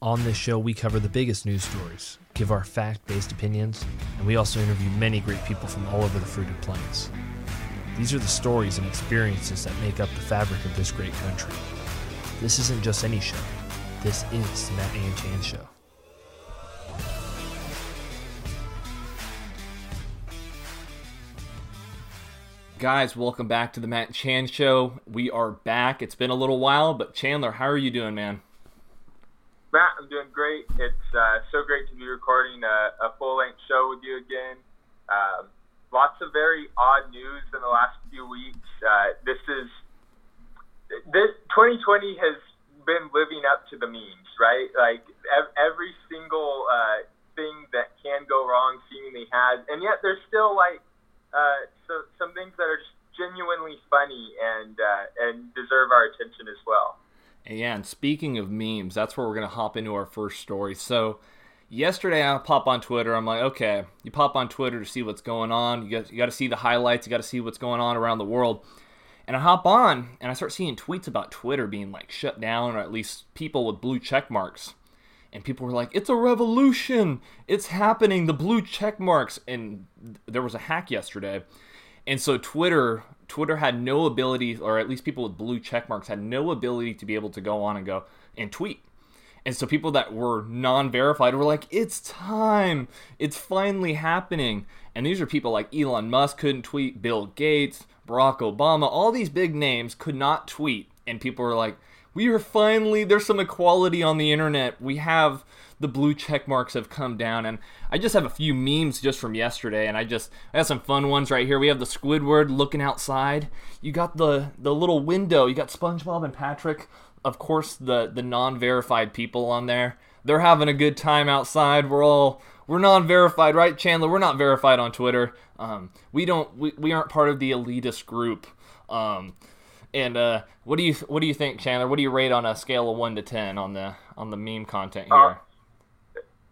On this show, we cover the biggest news stories, give our fact based opinions, and we also interview many great people from all over the fruited plains. These are the stories and experiences that make up the fabric of this great country. This isn't just any show, this is the Matt and Chan Show. Guys, welcome back to the Matt and Chan Show. We are back. It's been a little while, but Chandler, how are you doing, man? Matt, I'm doing great. It's uh, so great to be recording a, a full length show with you again. Um, lots of very odd news in the last few weeks. Uh, this is this 2020 has been living up to the memes, right? Like ev- every single uh, thing that can go wrong seemingly has, and yet there's still like uh, so, some things that are just genuinely funny and uh, and deserve our attention as well. Yeah, and speaking of memes, that's where we're gonna hop into our first story. So yesterday I pop on Twitter. I'm like, okay, you pop on Twitter to see what's going on. You got you got to see the highlights. You got to see what's going on around the world. And I hop on and I start seeing tweets about Twitter being like shut down, or at least people with blue check marks. And people were like, "It's a revolution! It's happening! The blue check marks!" And there was a hack yesterday, and so Twitter Twitter had no ability, or at least people with blue check marks had no ability to be able to go on and go and tweet. And so people that were non-verified were like, "It's time! It's finally happening!" And these are people like Elon Musk couldn't tweet, Bill Gates, Barack Obama, all these big names could not tweet, and people were like, "We are finally there's some equality on the internet. We have." the blue check marks have come down. And I just have a few memes just from yesterday, and I just I have some fun ones right here. We have the Squidward looking outside. You got the the little window. You got SpongeBob and Patrick. Of course, the the non-verified people on there. They're having a good time outside. We're all we're non-verified, right, Chandler? We're not verified on Twitter. Um, we don't we, we aren't part of the elitist group. Um, and uh, what do you what do you think, Chandler? What do you rate on a scale of one to ten on the on the meme content here? Uh,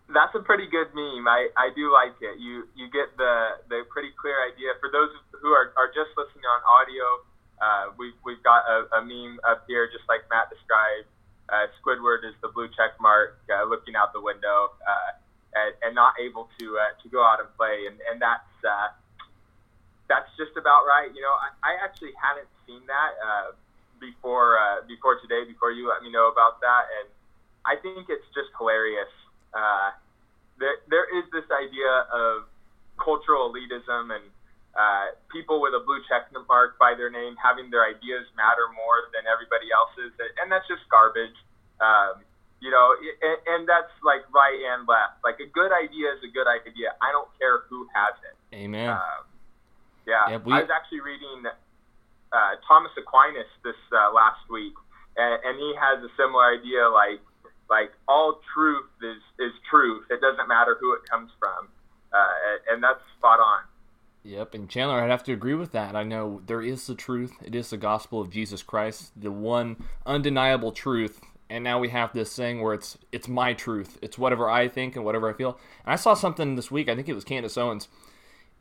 that's a pretty good meme. I, I do like it. You you get the the pretty clear idea. For those who are, are just listening on audio, uh, we we've got a, a meme up here, just like Matt described. Uh, Squidward is the blue check mark uh, looking out the window uh, and, and not able to uh, to go out and play, and and that's uh, that's just about right. You know, I, I actually hadn't seen that uh, before uh, before today. Before you let me know about that, and I think it's just hilarious uh, there, there is this idea of cultural elitism and uh, people with a blue check mark by their name having their ideas matter more than everybody else's, and that's just garbage. Um, you know, and, and that's like right and left. Like a good idea is a good idea. I don't care who has it. Amen. Um, yeah, we... I was actually reading uh, Thomas Aquinas this uh, last week, and, and he has a similar idea. Like like all truth is is truth. It doesn't matter who it comes from, uh, and that's spot on. Yep, and Chandler, I'd have to agree with that. I know there is the truth. It is the gospel of Jesus Christ, the one undeniable truth. And now we have this thing where it's it's my truth. It's whatever I think and whatever I feel. And I saw something this week. I think it was Candace Owens.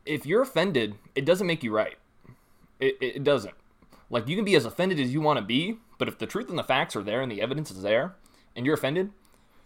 If you're offended, it doesn't make you right. It, it, doesn't. Like you can be as offended as you want to be, but if the truth and the facts are there and the evidence is there, and you're offended,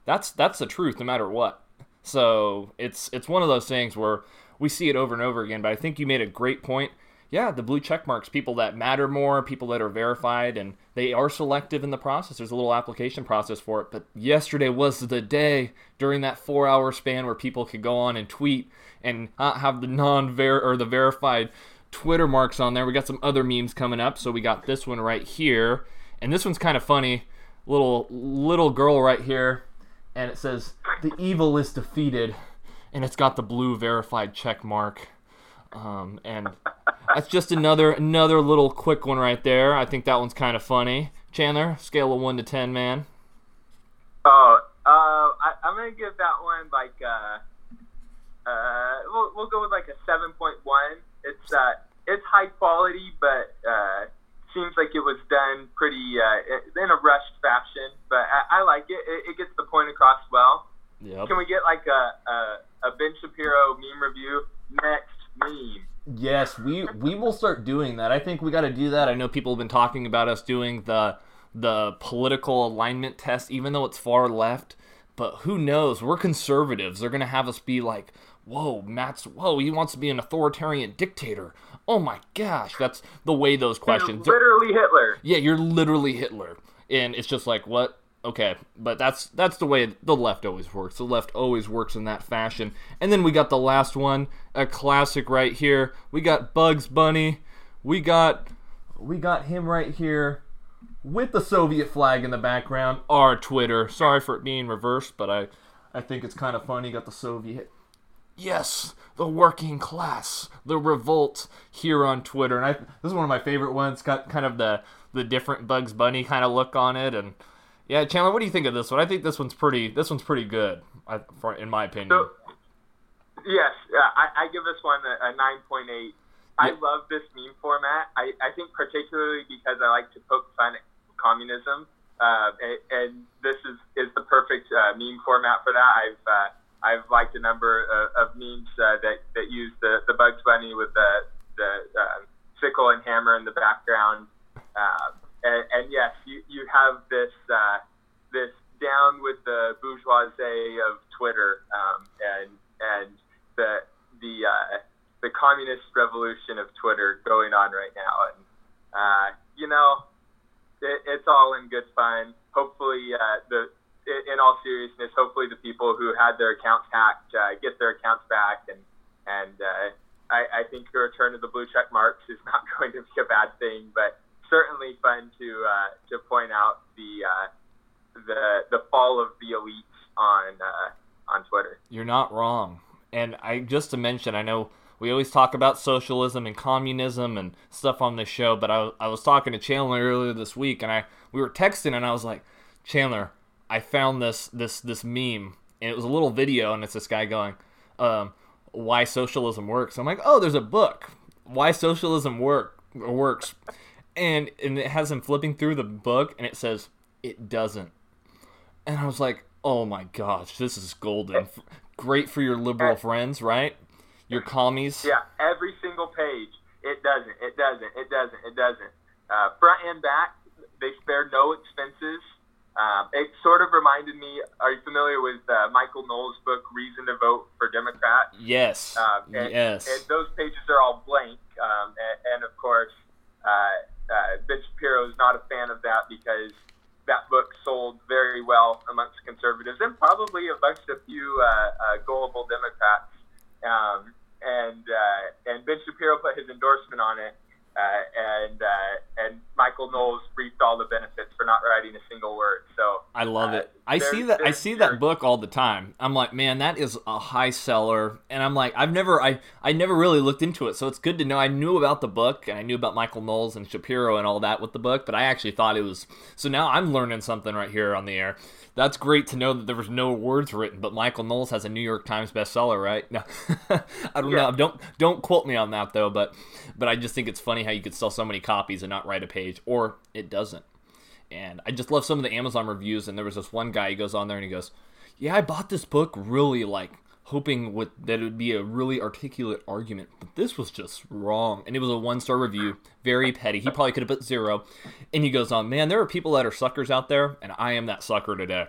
that's that's the truth no matter what. So it's it's one of those things where we see it over and over again. But I think you made a great point. Yeah, the blue check marks, people that matter more, people that are verified, and they are selective in the process. There's a little application process for it. But yesterday was the day during that four hour span where people could go on and tweet and not have the non ver or the verified Twitter marks on there. We got some other memes coming up. So we got this one right here. And this one's kind of funny little little girl right here, and it says the evil is defeated, and it's got the blue verified check mark. Um, and that's just another another little quick one right there. I think that one's kind of funny. Chandler, scale of one to ten, man. Oh, uh, I, am gonna give that one like uh, uh, we'll we'll go with like a seven point one. It's uh, it's high quality, but uh, seems like it was done pretty uh, in a rushed fashion, but I, I like it. it. it. gets the point across well. Yep. Can we get like a, a, a Ben Shapiro meme review next meme? Yes, we we will start doing that. I think we got to do that. I know people have been talking about us doing the the political alignment test, even though it's far left. but who knows? We're conservatives. They're gonna have us be like, whoa, Matt's whoa, he wants to be an authoritarian dictator. Oh my gosh, that's the way those questions. You're literally Hitler. Yeah, you're literally Hitler, and it's just like what? Okay, but that's that's the way the left always works. The left always works in that fashion. And then we got the last one, a classic right here. We got Bugs Bunny. We got we got him right here with the Soviet flag in the background. Our Twitter. Sorry for it being reversed, but I I think it's kind of funny. Got the Soviet. Yes, the working class, the revolt here on Twitter, and I this is one of my favorite ones. Got kind of the the different Bugs Bunny kind of look on it, and yeah, Chandler, what do you think of this one? I think this one's pretty. This one's pretty good, I, for, in my opinion. So, yes, I, I give this one a, a nine point eight. I love this meme format. I, I think particularly because I like to poke fun at communism, uh, and, and this is, is the perfect uh, meme format for that. I've uh, I've liked a number of, of memes uh, that that use the, the Bugs Bunny with the the uh, sickle and hammer in the background, uh, and, and yes, you, you have this uh, this down with the bourgeoisie of Twitter, um, and and the the uh, the communist revolution of Twitter going on right now, and uh, you know, it, it's all in good fun. Hopefully, uh, the in all seriousness, hopefully the people who had their accounts hacked uh, get their accounts back, and and uh, I, I think the return of the blue check marks is not going to be a bad thing, but certainly fun to uh, to point out the uh, the the fall of the elites on uh, on Twitter. You're not wrong, and I just to mention, I know we always talk about socialism and communism and stuff on this show, but I, I was talking to Chandler earlier this week, and I we were texting, and I was like, Chandler, I found this this this meme, and it was a little video, and it's this guy going, um, "Why socialism works." I'm like, "Oh, there's a book, Why Socialism Work Works," and and it has him flipping through the book, and it says it doesn't, and I was like, "Oh my gosh, this is golden, great for your liberal friends, right?" Your commies. Yeah, every single page. It doesn't. It doesn't. It doesn't. It doesn't. Uh, front and back, they spared no expenses. Um, it sort of reminded me. Are you familiar with uh, Michael Knowles' book "Reason to Vote for democrat Yes. Um, and, yes. And those pages are all blank. Um, and, and, of course, uh, uh, Ben Shapiro is not a fan of that because that book sold very well amongst conservatives and probably amongst a few uh, uh, gullible Democrats. Um, and uh, and Ben Shapiro put his endorsement on it, uh, and uh, and Michael Knowles reaped all the benefits for not writing a single word. So I love uh, it. I see that. I see that book all the time. I'm like, man, that is a high seller, and I'm like, I've never, I, I never really looked into it, so it's good to know. I knew about the book, and I knew about Michael Knowles and Shapiro and all that with the book, but I actually thought it was. So now I'm learning something right here on the air that's great to know that there was no words written. But Michael Knowles has a New York Times bestseller, right? No, I don't yeah. know. Don't don't quote me on that though. But but I just think it's funny how you could sell so many copies and not write a page, or it doesn't. And I just love some of the Amazon reviews. And there was this one guy. He goes on there and he goes, "Yeah, I bought this book really like." hoping with that it would be a really articulate argument, but this was just wrong. And it was a one star review, very petty. He probably could have put zero. And he goes on, man, there are people that are suckers out there, and I am that sucker today.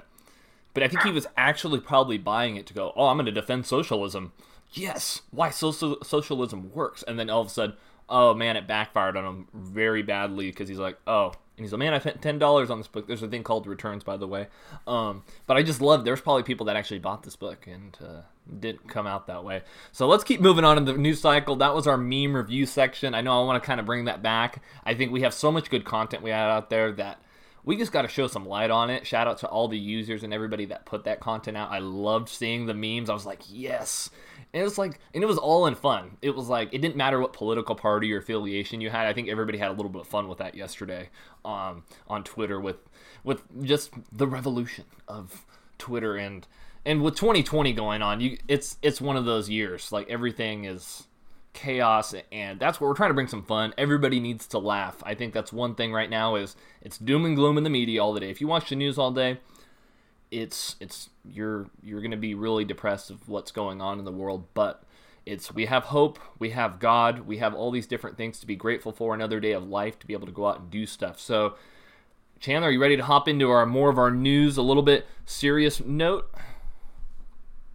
But I think he was actually probably buying it to go, oh, I'm going to defend socialism. Yes, why social socialism works. And then all of a sudden, oh man, it backfired on him very badly because he's like, oh, and he's like, man, I spent ten dollars on this book. There's a thing called returns, by the way. Um, but I just love. There's probably people that actually bought this book and uh, didn't come out that way. So let's keep moving on in the news cycle. That was our meme review section. I know I want to kind of bring that back. I think we have so much good content we had out there that we just got to show some light on it. Shout out to all the users and everybody that put that content out. I loved seeing the memes. I was like, yes. And it was like, and it was all in fun. It was like, it didn't matter what political party or affiliation you had. I think everybody had a little bit of fun with that yesterday um, on Twitter with, with just the revolution of Twitter and and with 2020 going on, you it's it's one of those years like everything is chaos and that's what we're trying to bring some fun everybody needs to laugh i think that's one thing right now is it's doom and gloom in the media all the day if you watch the news all day it's it's you're you're going to be really depressed of what's going on in the world but it's we have hope we have god we have all these different things to be grateful for another day of life to be able to go out and do stuff so Chandler, are you ready to hop into our more of our news, a little bit serious note?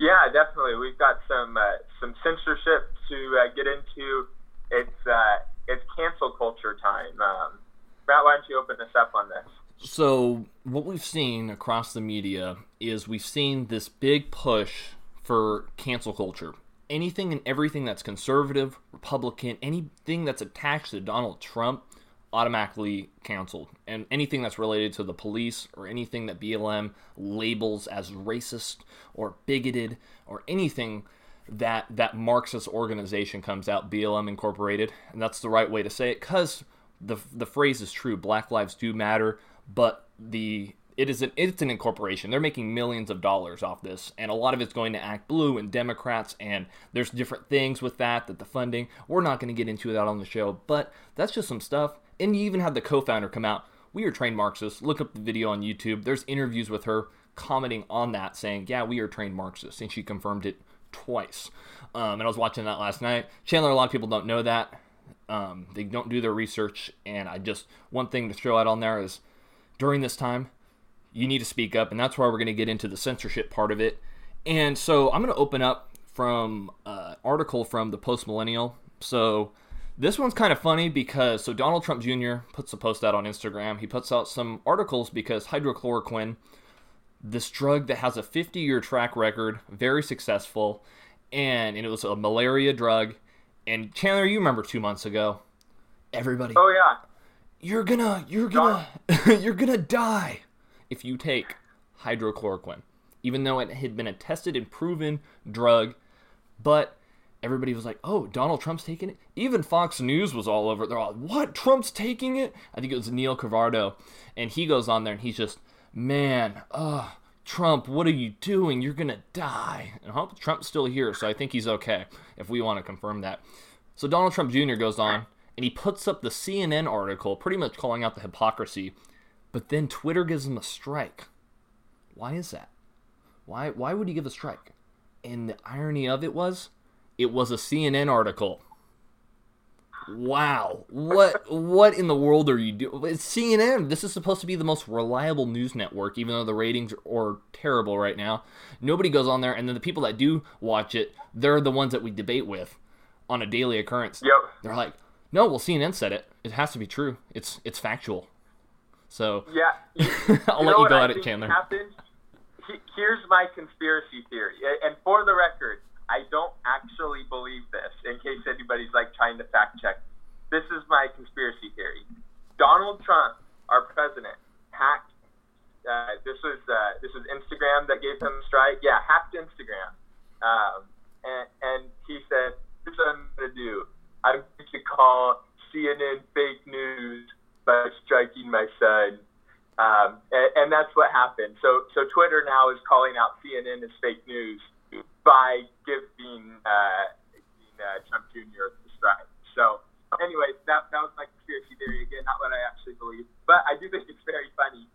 Yeah, definitely. We've got some uh, some censorship to uh, get into. It's uh, it's cancel culture time. Um, Matt, why don't you open us up on this? So, what we've seen across the media is we've seen this big push for cancel culture. Anything and everything that's conservative, Republican, anything that's attached to Donald Trump automatically canceled. And anything that's related to the police or anything that BLM labels as racist or bigoted or anything that that Marxist organization comes out, BLM Incorporated, and that's the right way to say it because the the phrase is true. Black lives do matter, but the it is an it's an incorporation. They're making millions of dollars off this, and a lot of it's going to Act Blue and Democrats. And there's different things with that that the funding. We're not going to get into that on the show, but that's just some stuff. And you even had the co-founder come out. We are trained Marxists. Look up the video on YouTube. There's interviews with her commenting on that, saying, "Yeah, we are trained Marxists," and she confirmed it twice. Um, and I was watching that last night. Chandler, a lot of people don't know that. Um, they don't do their research, and I just one thing to throw out on there is during this time, you need to speak up, and that's why we're going to get into the censorship part of it. And so I'm going to open up from an article from the Post Millennial. So this one's kind of funny because so Donald Trump Jr. puts a post out on Instagram. He puts out some articles because hydrochloroquine, this drug that has a 50 year track record, very successful, and, and it was a malaria drug and Chandler, you remember two months ago, everybody. Oh yeah. You're gonna, you're gonna, you're gonna die if you take hydrochloroquine, even though it had been a tested and proven drug. But everybody was like, "Oh, Donald Trump's taking it." Even Fox News was all over. It. They're all, "What? Trump's taking it?" I think it was Neil Cavuto, and he goes on there and he's just, "Man, Trump, what are you doing? You're gonna die. And I hope Trump's still here, so I think he's okay if we want to confirm that. So Donald Trump Jr. goes on and he puts up the CNN article, pretty much calling out the hypocrisy, but then Twitter gives him a strike. Why is that? Why why would he give a strike? And the irony of it was, it was a CNN article. Wow. What what in the world are you doing? It's CNN. This is supposed to be the most reliable news network, even though the ratings are terrible right now. Nobody goes on there, and then the people that do watch it, they're the ones that we debate with on a daily occurrence. Yep. They're like, no, well, CNN said it. It has to be true. It's it's factual. So yeah, you, I'll you let you go at it, Chandler. Happened? Here's my conspiracy theory, and for the record, I don't actually believe this. In case anybody's like trying to fact check, this is my conspiracy theory. Donald Trump, our president, hacked. Uh, this was uh, this was Instagram that gave him a strike. Yeah, hacked Instagram, um, and, and he said, "This is what I'm to do. I'm going to call CNN fake news by striking my son." Um, and, and that's what happened. So, so Twitter now is calling out CNN as fake news by giving uh, uh, Trump Jr. the strike. So, anyway, that, that was my conspiracy theory. Again, not what I actually believe, but I do think it's very funny.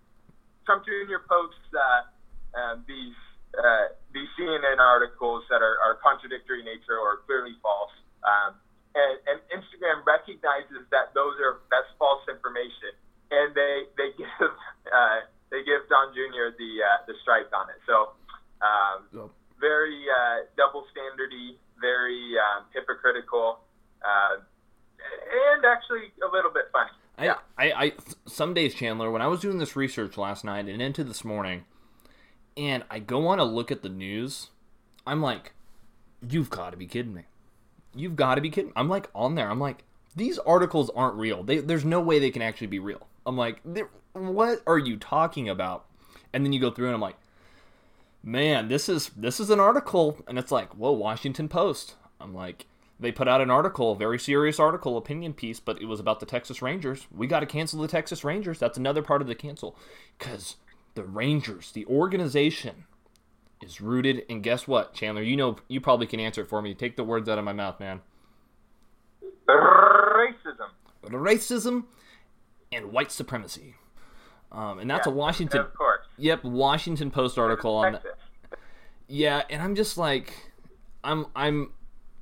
Trump Jr. posts uh, um, these uh, these CNN articles that are, are contradictory in nature or clearly false, um, and, and Instagram recognizes that those are that's false information, and they they give uh, they give Don Jr. the uh, the strike on it. So. Um, Yep. Very uh, double standardy, very um, hypocritical, uh, and actually a little bit funny. I, Yeah. I, I, some days, Chandler, when I was doing this research last night and into this morning, and I go on to look at the news, I'm like, you've got to be kidding me. You've got to be kidding. I'm like on there. I'm like, these articles aren't real. They, there's no way they can actually be real. I'm like, what are you talking about? And then you go through and I'm like, man, this is this is an article, and it's like, whoa, Washington Post. I'm like, they put out an article, a very serious article, opinion piece, but it was about the Texas Rangers. We got to cancel the Texas Rangers. That's another part of the cancel, because the Rangers, the organization, is rooted And guess what, Chandler? You know, you probably can answer it for me. Take the words out of my mouth, man. Racism. Racism and white supremacy. Um, and that's Yeah, a Washington. Of course. Yep, Washington Post article on. Texas. Yeah, and I'm just like, I'm I'm,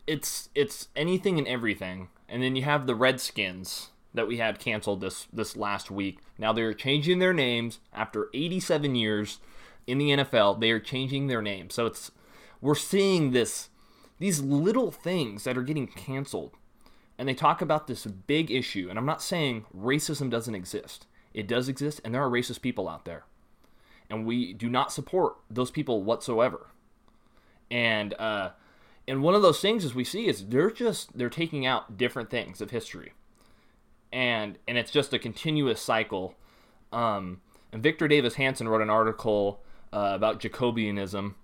it's it's anything and everything, and then you have the Redskins that we had canceled this this last week. Now they're changing their names after 87 years in the NFL. They are changing their name. So it's we're seeing this these little things that are getting canceled. And they talk about this big issue. And I'm not saying racism doesn't exist. It does exist and there are racist people out there. And we do not support those people whatsoever. And uh and one of those things as we see is they're just they're taking out different things of history. And and it's just a continuous cycle. Um, and victor davis hanson wrote an article uh, about jacobinism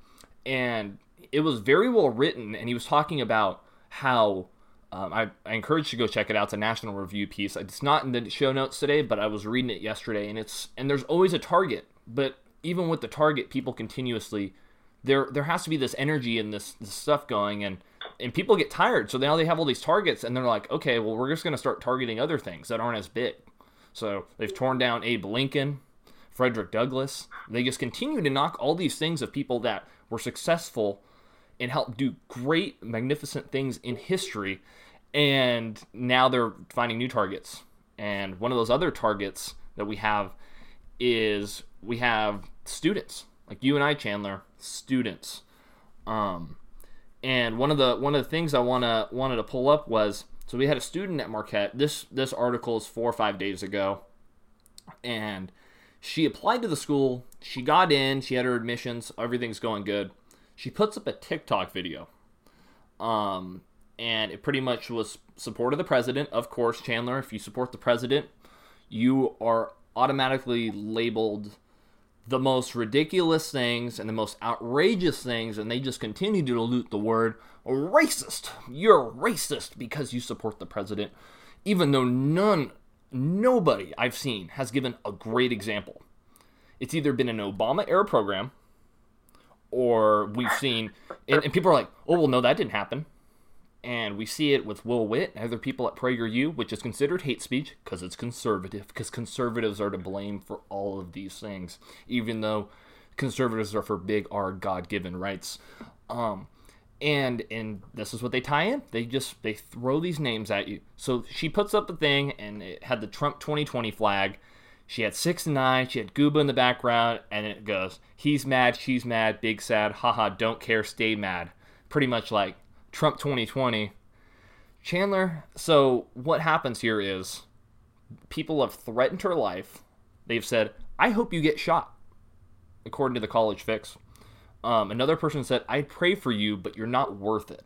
and it was very well written and he was talking about how um, I, I encourage you to go check it out. It's a national review piece. It's not in the show notes today but i was reading it yesterday and it's and there's always a target but even with the target people continuously there there has to be this energy and this, this stuff going and and people get tired. So now they have all these targets and they're like okay well we're just going to start targeting other things that aren't as big. So they've torn down abe lincoln frederick douglass. They just continue to knock all these things of people that were successful and helped do great magnificent things in history and now they're finding new targets. And one of those other targets that we have is we have students like you and I, Chandler, students. Um, and one of the one of the things I wanna wanted to pull up was so we had a student at Marquette. This this article is four or five days ago, and she applied to the school. She got in. She had her admissions. Everything's going good. She puts up a TikTok video, um, and it pretty much was support of the president. Of course, Chandler, if you support the president, you are automatically labeled the most ridiculous things and the most outrageous things, and they just continue to dilute the word racist. You're racist because you support the president, even though none, nobody I've seen has given a great example. It's either been an Obama era program, or we've seen, and, and people are like, oh, well, no, that didn't happen and we see it with Will Witt and other people at PragerU, which is considered hate speech because it's conservative, because conservatives are to blame for all of these things, even though conservatives are for big R God given rights. Um, and and this is what they tie in. They just they throw these names at you. So she puts up a thing, and it had the Trump 2020 flag. She had six and nine. She had Gooba in the background, and it goes, "He's mad, she's mad, big sad, haha, don't care, stay mad." Pretty much like Trump 2020. Chandler, so what happens here is people have threatened her life. They've said, I hope you get shot, according to the college fix. Um, another person said, I pray for you, but you're not worth it.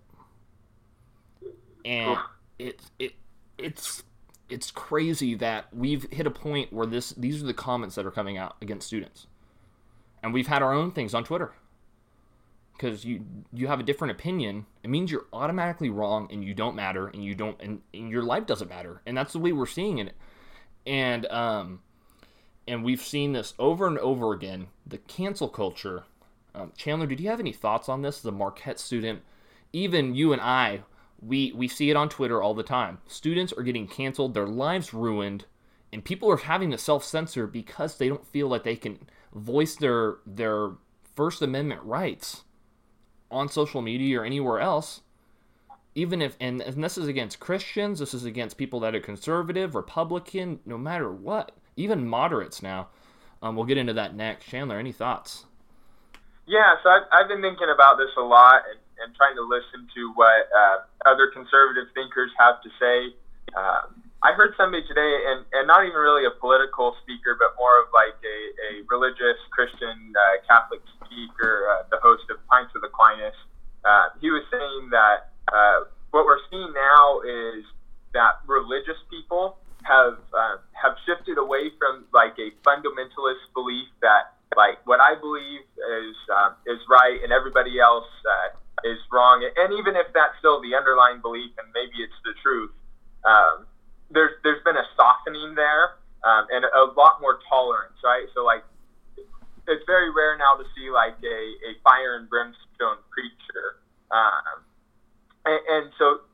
And it, it, it's it's crazy that we've hit a point where this these are the comments that are coming out against students. And we've had our own things on Twitter because you you have a different opinion, it means you're automatically wrong and you don't matter and you don't and, and your life doesn't matter. And that's the way we're seeing it. And um and we've seen this over and over again. The cancel culture. Um, Chandler, did you have any thoughts on this? The Marquette student, even you and I, we we see it on Twitter all the time. Students are getting canceled, their lives ruined, and people are having to self censor because they don't feel like they can voice their their First Amendment rights on social media or anywhere else, even if, and, and this is against Christians, this is against people that are conservative, Republican, no matter what, even moderates now. Um, we'll get into that next. Chandler, any thoughts? Yeah, so I've, I've been thinking about this a lot and, and trying to listen to what uh, other conservative thinkers have to say. Um, I heard somebody today, and, and not even really a political speaker, but more of like a, a religious Christian uh, Catholic speaker, uh, the host of Pints with Aquinas. Uh, he was saying that uh, what we're seeing now is that religious people have uh, have shifted away from like a fundamentalist belief that like what I believe is uh, is right and everybody else uh, is wrong, and even if that's still the underlying belief and maybe it's the truth. Um, there's there's been a softening there um, and a lot more tolerance, right? So like it's very rare now to see like a, a fire and brimstone preacher, um, and, and so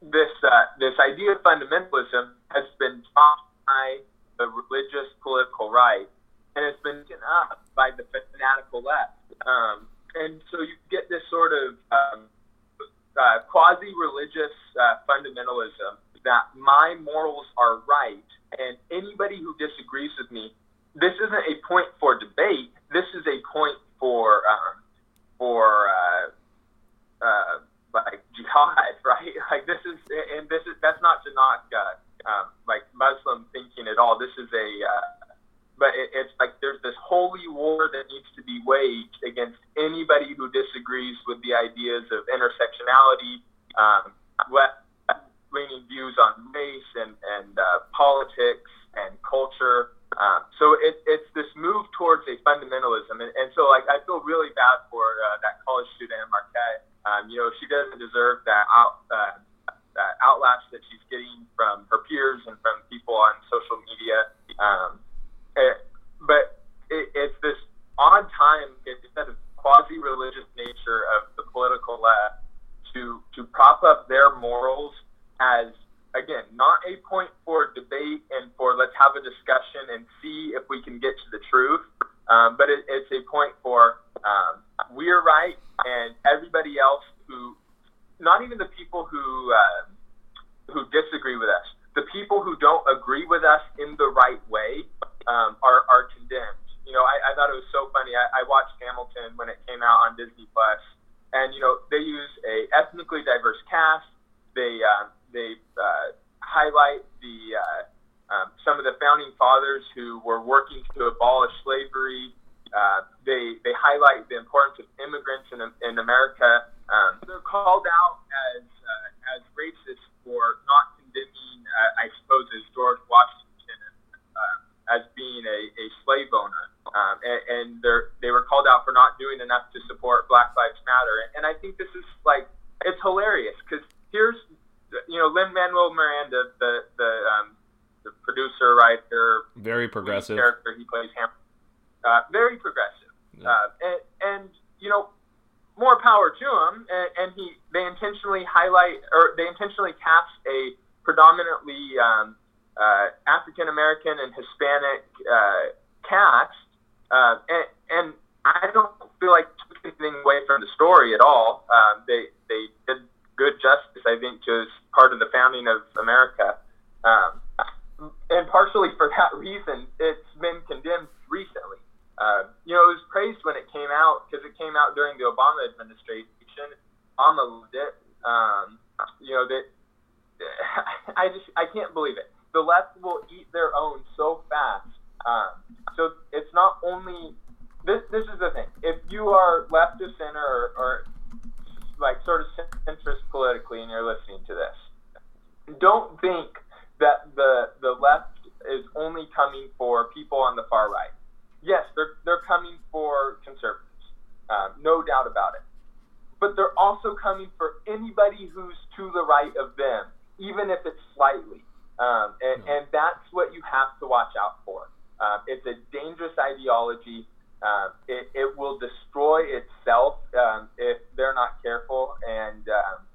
this uh, this idea of fundamentalism has been taught by the religious political right, and it's been taken up by the fanatical left, um, and so you get this sort of um, uh, quasi-religious uh, fundamentalism that my morals are right, and anybody who disagrees with me, this isn't a point for debate. This is a point for um, for uh, uh, like jihad, right? Like this is, and this is that's not to knock uh, um, like Muslim thinking at all. This is a, uh, but it, it's like there's this holy war that needs to be waged against anybody who disagrees with the ideas of intersectionality, um, left leaning views on race and and uh, politics and culture. Um, so it, it's this move towards a fundamentalism, and, and so like I feel really bad for uh, that college student Marquette. Um, you know, she doesn't deserve that out uh, that outlash that she's getting from her peers and from people on social media. Um, it, but it, it's this odd time, instead of quasi-religious nature of the political left, to to prop up their morals as again not a point for debate and for let's have a discussion and see if we can get to the truth, um, but it, it's a point for um, we're right and everybody else who not even the people who uh, who disagree with us, the people who don't agree with us in the right way um, are are condemned. You know, I, I thought it was so funny. I, I watched Hamilton when it came out on Disney Plus, and you know they use a ethnically diverse cast. They uh, they uh, highlight the uh, um, some of the founding fathers who were working to abolish slavery. Uh, they they highlight the importance of immigrants in, in America. Um, they're called out as uh, as racist for not condemning, uh, I suppose, as George Washington uh, as being a, a slave owner, um, and, and they they were called out for not doing enough to support Black Lives Matter. And I think this is like it's hilarious because here's you know Lin Manuel Miranda, the the um, the producer, writer, very progressive character. He plays him. Uh, very progressive, yeah. uh, and, and you know more power to him. And, and he they intentionally highlight or they intentionally cast a predominantly um, uh, African American and Hispanic uh, cast, uh, and, and I don't feel like taking anything away from the story at all. Um, they they did good justice, I think, to part of the founding of America. Um, and partially for that reason, it's been condemned recently. Uh, you know, it was praised when it came out because it came out during the Obama administration. Obama loved it. Um, you know that I just I can't believe it. The left will eat their own so fast. Um, so it's not only this. This is the thing. If you are left of center or, or like sort of centrist politically and you're listening to this, don't think that the the left is only coming for people on the far right. Yes, they're they're coming for conservatives, um, no doubt about it. But they're also coming for anybody who's to the right of them, even if it's slightly. Um, and, and that's what you have to watch out for. Um, it's a dangerous ideology. Um, it, it will destroy itself um, if they're not careful. And um,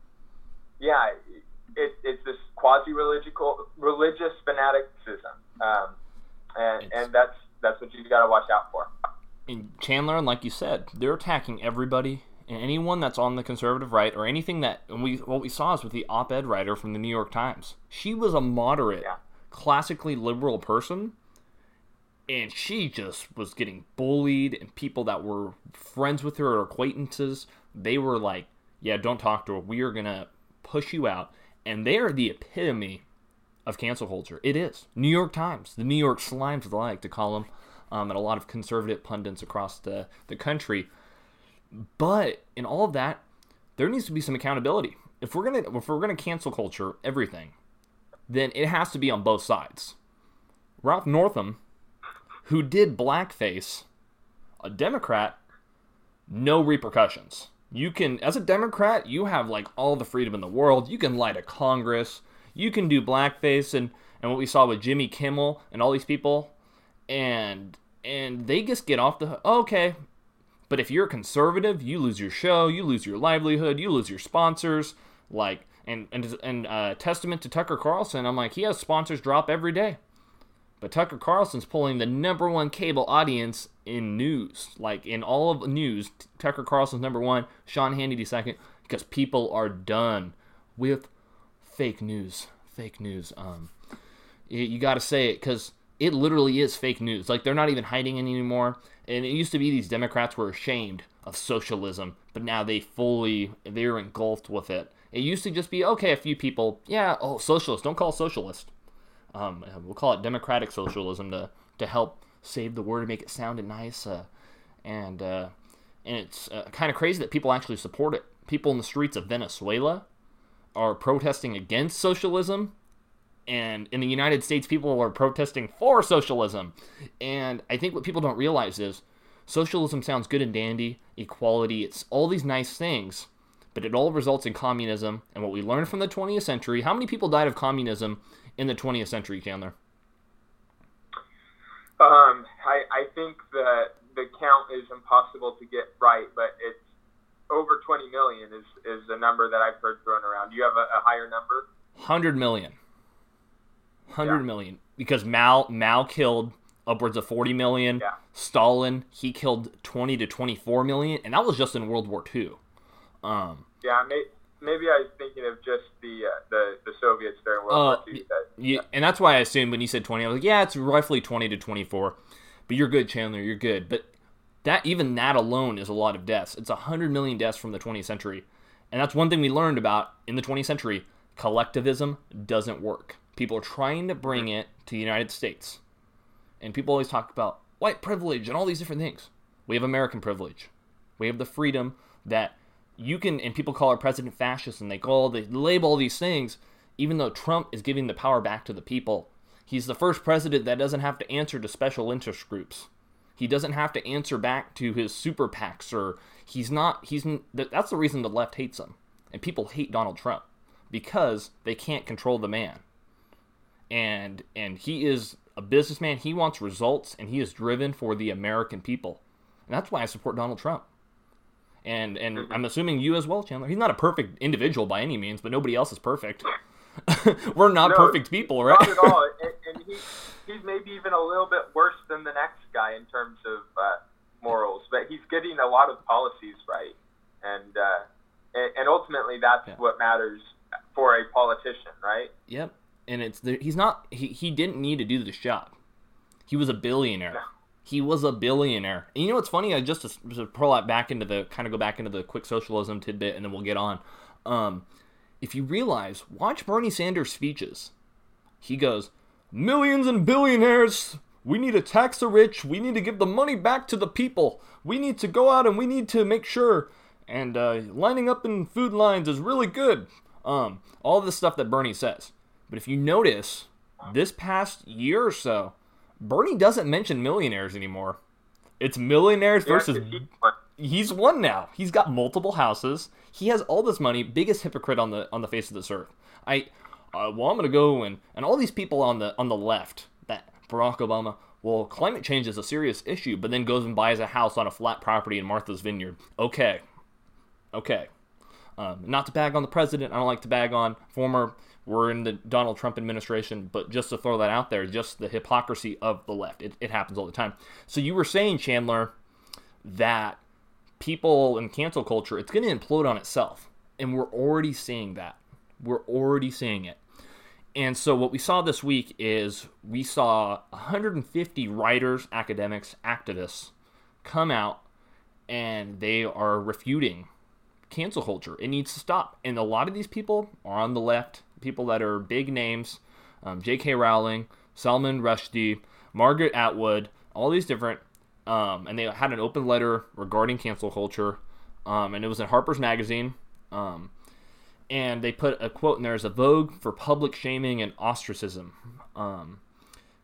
yeah, it, it's this quasi religious religious fanaticism, um, and and that's that's what you've got to watch out for. And Chandler, and like you said, they're attacking everybody and anyone that's on the conservative right or anything that and we what we saw is with the op-ed writer from the New York Times. She was a moderate, yeah. classically liberal person and she just was getting bullied and people that were friends with her or acquaintances they were like yeah don't talk to her. We are gonna push you out. And they are the epitome of cancel culture. It is. New york times the new york slimes like to call them um, and a lot of conservative pundits across the, the country. But in all of that there needs to be some accountability. If we're gonna if we're gonna cancel culture everything then it has to be on both sides. Ralph northam who did blackface, a Democrat, no repercussions. You can, as a Democrat, you have like all the freedom in the world. You can lie to Congress. You can do blackface and and what we saw with Jimmy Kimmel and all these people, and and they just get off the okay. But if you're a conservative, you lose your show, you lose your livelihood, you lose your sponsors. Like and and and uh, testament to Tucker Carlson, I'm like he has sponsors drop every day. But Tucker Carlson's pulling the number one cable audience in news. Like in all of news, Tucker Carlson's number one, Sean Hannity second, because people are done with fake news, fake news. Um, you, you got to say it because it literally is fake news. Like they're not even hiding it anymore. And it used to be these Democrats were ashamed of socialism, but now they fully they're engulfed with it. It used to just be okay, a few people, yeah, oh, socialist. Don't call socialist. Um, we'll call it democratic socialism to to help save the word and make it sound nice. Uh, and uh, and it's uh, kind of crazy that people actually support it. People in the streets of Venezuela are protesting against socialism and in the United States, people are protesting for socialism. And I think what people don't realize is socialism sounds good and dandy, equality, it's all these nice things, but it all results in communism. And what we learned from the 20th century how many people died of communism in the 20th century, Chandler? Um, I, I think that the count is impossible to get right, but it's over 20 million is, is the number that I've heard thrown around. Do you have a, a higher number? 100 million. Hundred yeah. million because Mao Mao killed upwards of 40 million. Yeah. Stalin, he killed 20 to 24 million, and that was just in World War II. Um, yeah, may, maybe I was thinking of just the uh, the, the Soviets during World uh, War II. That, yeah, and that's why I assumed when you said 20, I was like, yeah, it's roughly 20 to 24. But you're good, Chandler. You're good. But that even that alone is a lot of deaths. It's 100 million deaths from the 20th century, and that's one thing we learned about in the 20th century. Collectivism doesn't work. People are trying to bring it to the United States. And people always talk about white privilege and all these different things. We have American privilege. We have the freedom that you can, and people call our president fascist and they call, they label all these things, even though Trump is giving the power back to the people. He's the first president that doesn't have to answer to special interest groups. He doesn't have to answer back to his super PACs or he's not, he's, that's the reason the left hates him. And people hate Donald Trump because they can't control the man and and he is a businessman. He wants results, and he is driven for the American people, and that's why I support Donald Trump. And and I'm assuming you as well, Chandler. He's not a perfect individual by any means, but nobody else is perfect. We're not no, perfect people, right? Not at all. and, and he, he's maybe even a little bit worse than the next guy in terms of uh, morals, but he's getting a lot of policies right, and uh, and, and ultimately that's yeah. what matters for a politician, right? Yep and it's he's not he, he didn't need to do this job. He was a billionaire. He was a billionaire. And you know what's funny? I just to, pull that back into the kind of go back into the quick socialism tidbit, and then we'll get on. Um, if you realize, watch Bernie Sanders' speeches. He goes, millions and billionaires. We need to tax the rich. We need to give the money back to the people. We need to go out and we need to make sure. And uh, lining up in food lines is really good. Um, all this stuff that Bernie says. But if you notice, this past year or so, Bernie doesn't mention millionaires anymore. It's millionaires versus. He's one now. He's got multiple houses. He has all this money. Biggest hypocrite on the on the face of this earth. I, uh, well, I'm gonna go and and all these people on the on the left that Barack Obama. Well, climate change is a serious issue, but then goes and buys a house on a flat property in Martha's Vineyard. Okay, okay. Um, not to bag on the president. I don't like to bag on former we're in the Donald Trump administration, but just to throw that out there, just the hypocrisy of the left. It, it happens all the time. So you were saying, Chandler, that people in cancel culture, it's going to implode on itself. And we're already seeing that. We're already seeing it. And so what we saw this week is we saw 150 writers, academics, activists come out and they are refuting cancel culture. It needs to stop. And a lot of these people are on the left people that are big names um, J.K. Rowling, Salman Rushdie, Margaret Atwood, all these different. Um, and they had an open letter regarding cancel culture, um, and it was in Harper's Magazine. Um, and they put a quote in there as a vogue for public shaming and ostracism. Um,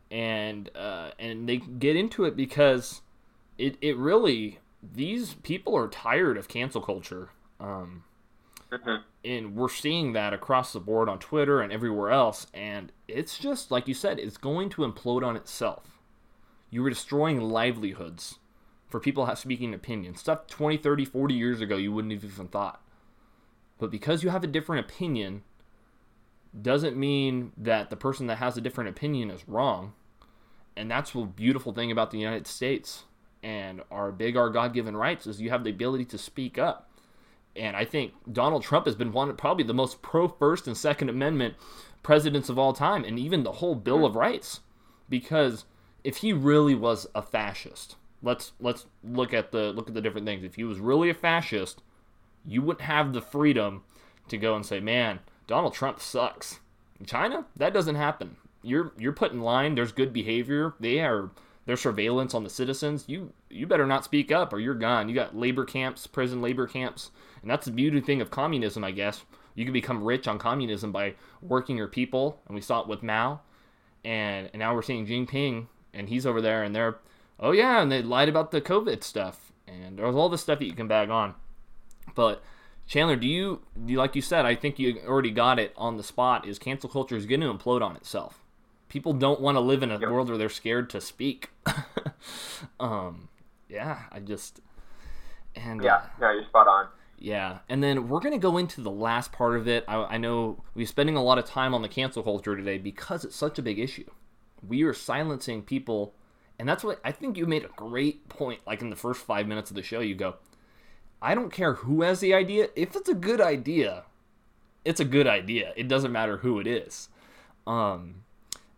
and uh, and they get into it because it, it really these people are tired of cancel culture. Um, Mm-hmm. And we're seeing that across the board on Twitter and everywhere else. And it's just, like you said, it's going to implode on itself. You were destroying livelihoods for people speaking opinions. Stuff 20, 30, 40 years ago you wouldn't have even thought. But because you have a different opinion, doesn't mean that the person that has a different opinion is wrong. And that's the beautiful thing about the United States and our big, our God given rights is you have the ability to speak up And I think Donald Trump has been one probably the most pro First and Second Amendment presidents of all time, and even the whole Bill of Rights. Because if he really was a fascist, let's let's look at the look at the different things. If he was really a fascist, you wouldn't have the freedom to go and say, "Man, Donald Trump sucks." In China, that doesn't happen. You're you're put in line. There's good behavior. They are there's surveillance on the citizens. You you better not speak up or you're gone. You got labor camps, prison labor camps, and that's the beauty thing of communism, I guess. You can become rich on communism by working your people, and we saw it with Mao, and, and now we're seeing Jinping, and he's over there, and they're, oh yeah, and they lied about the COVID stuff, and there's all this stuff that you can bag on, but Chandler, do you, do you like you said, I think you already got it on the spot. Is cancel culture is going to implode on itself? People don't want to live in a yep. world where they're scared to speak. um, yeah, I just and yeah, uh, yeah, you're spot on. Yeah, and then we're gonna go into the last part of it. I, I know we're spending a lot of time on the cancel culture today because it's such a big issue. We are silencing people, and that's what I think you made a great point. Like in the first five minutes of the show, you go, "I don't care who has the idea. If it's a good idea, it's a good idea. It doesn't matter who it is." Um,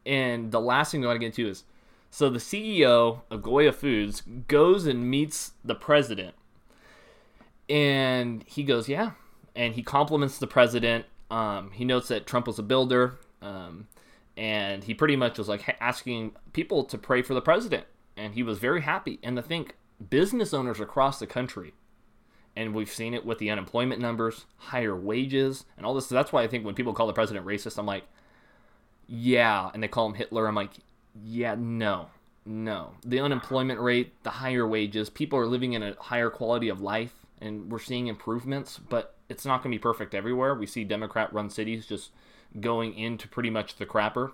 and the last thing I want to get into is, so the CEO of Goya Foods goes and meets the president and he goes, yeah. And he compliments the president. Um, he notes that Trump was a builder. Um, and he pretty much was like asking people to pray for the president. And he was very happy. And to think business owners across the country, and we've seen it with the unemployment numbers, higher wages, and all this. So that's why I think when people call the president racist, I'm like, yeah. And they call him Hitler. I'm like, yeah, no, no. The unemployment rate, the higher wages, people are living in a higher quality of life and we're seeing improvements, but it's not going to be perfect everywhere. We see Democrat run cities just going into pretty much the crapper.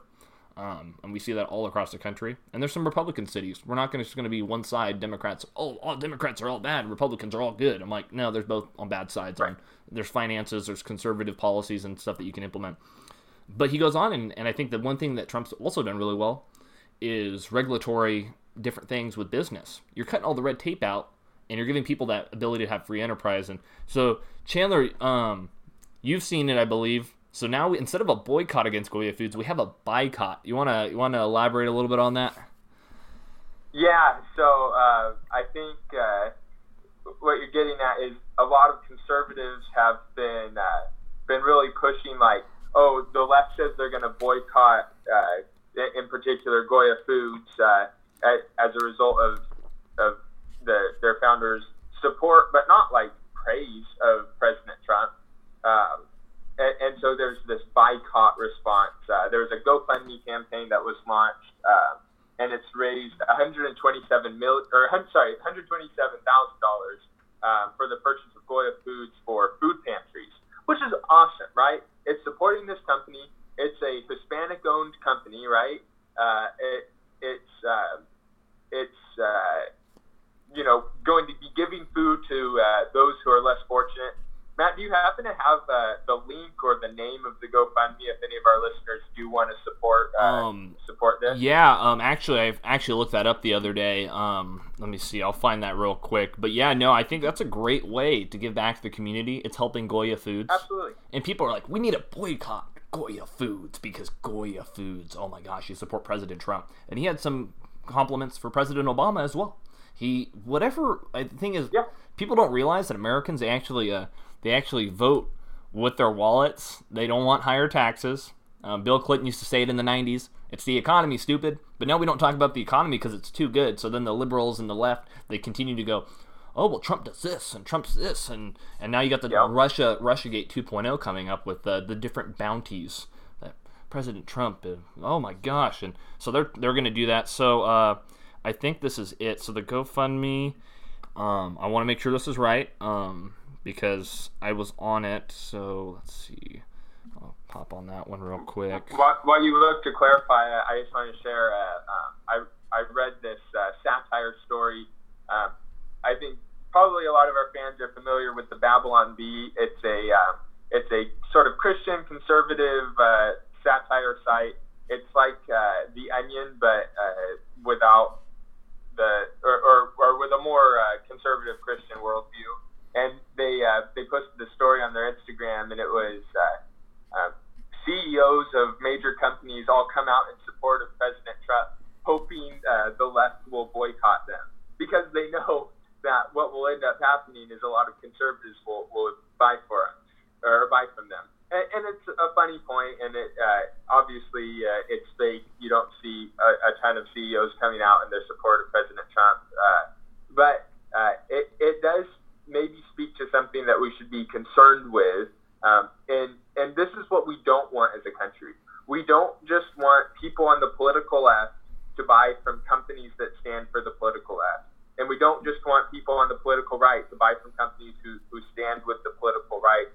Um, and we see that all across the country. And there's some Republican cities. We're not gonna, just going to be one side Democrats. Oh, all Democrats are all bad. Republicans are all good. I'm like, no, there's both on bad sides. Right. On there's finances, there's conservative policies and stuff that you can implement. But he goes on, and, and I think the one thing that Trump's also done really well is regulatory different things with business. You're cutting all the red tape out and you're giving people that ability to have free enterprise. And so Chandler, um, you've seen it, I believe. So now we, instead of a boycott against Goya Foods, we have a boycott. You wanna you wanna elaborate a little bit on that? Yeah. So uh, I think uh, what you're getting at is a lot of conservatives have been uh, been really pushing like, oh, the left says they're to boycott, uh, in particular Goya Foods, uh, as a result of of the, their founders support, but not like praise of President Trump. Um, and, and, so there's this boycott response. Uh, there was a GoFundMe campaign that was launched, uh, and it's raised 127 million, or sorry, 127 thousand dollars um, for the purchase of Goya Foods for food pantries, which is awesome, right? It's supporting this company. It's a Hispanic-owned company, right? Uh, it, it's uh, it's uh, going to be giving food to uh, those who are less fortunate. Matt, do you happen to have uh, the link or the name of the GoFundMe if any of our listeners do want to support uh, um, support this? Yeah, um, actually, I actually looked that up the other day. Um, let me see, I'll find that real quick. But yeah, no, I think that's a great way to give back to the community. It's helping Goya Foods. Absolutely. And people are like, we need a boycott Goya Foods because Goya Foods. Oh my gosh, you support President Trump, and he had some compliments for President Obama as well. He whatever the thing is, yeah. people don't realize that Americans they actually uh, they actually vote with their wallets. They don't want higher taxes. Um, Bill Clinton used to say it in the 90s. It's the economy, stupid. But now we don't talk about the economy because it's too good. So then the liberals and the left they continue to go, oh well, Trump does this and Trump's this and and now you got the yeah. Russia RussiaGate 2.0 coming up with the the different bounties that President Trump. Uh, oh my gosh! And so they're they're going to do that. So. Uh, I think this is it. So the GoFundMe, um, I want to make sure this is right um, because I was on it. So let's see. I'll pop on that one real quick. While, while you look to clarify, uh, I just want to share. Uh, um, I I read this uh, satire story. Um, I think probably a lot of our fans are familiar with the Babylon Bee. It's a um, it's a sort of Christian conservative uh, satire site. It's like uh, the Onion, but uh, without the or, or, or with a more uh, conservative Christian worldview, and they uh, they posted a story on their Instagram, and it was uh, uh, CEOs of major companies all come out in support of President Trump, hoping uh, the left will boycott them because they know that what will end up happening is a lot of conservatives will, will buy for them or buy from them. And, and it's a funny point, and it uh, obviously uh, it's fake. You don't see a, a ton of CEOs coming out in their support of President Trump, uh, but uh, it, it does maybe speak to something that we should be concerned with. Um, and and this is what we don't want as a country. We don't just want people on the political left to buy from companies that stand for the political left. And we don't just want people on the political right to buy from companies who, who stand with the political right.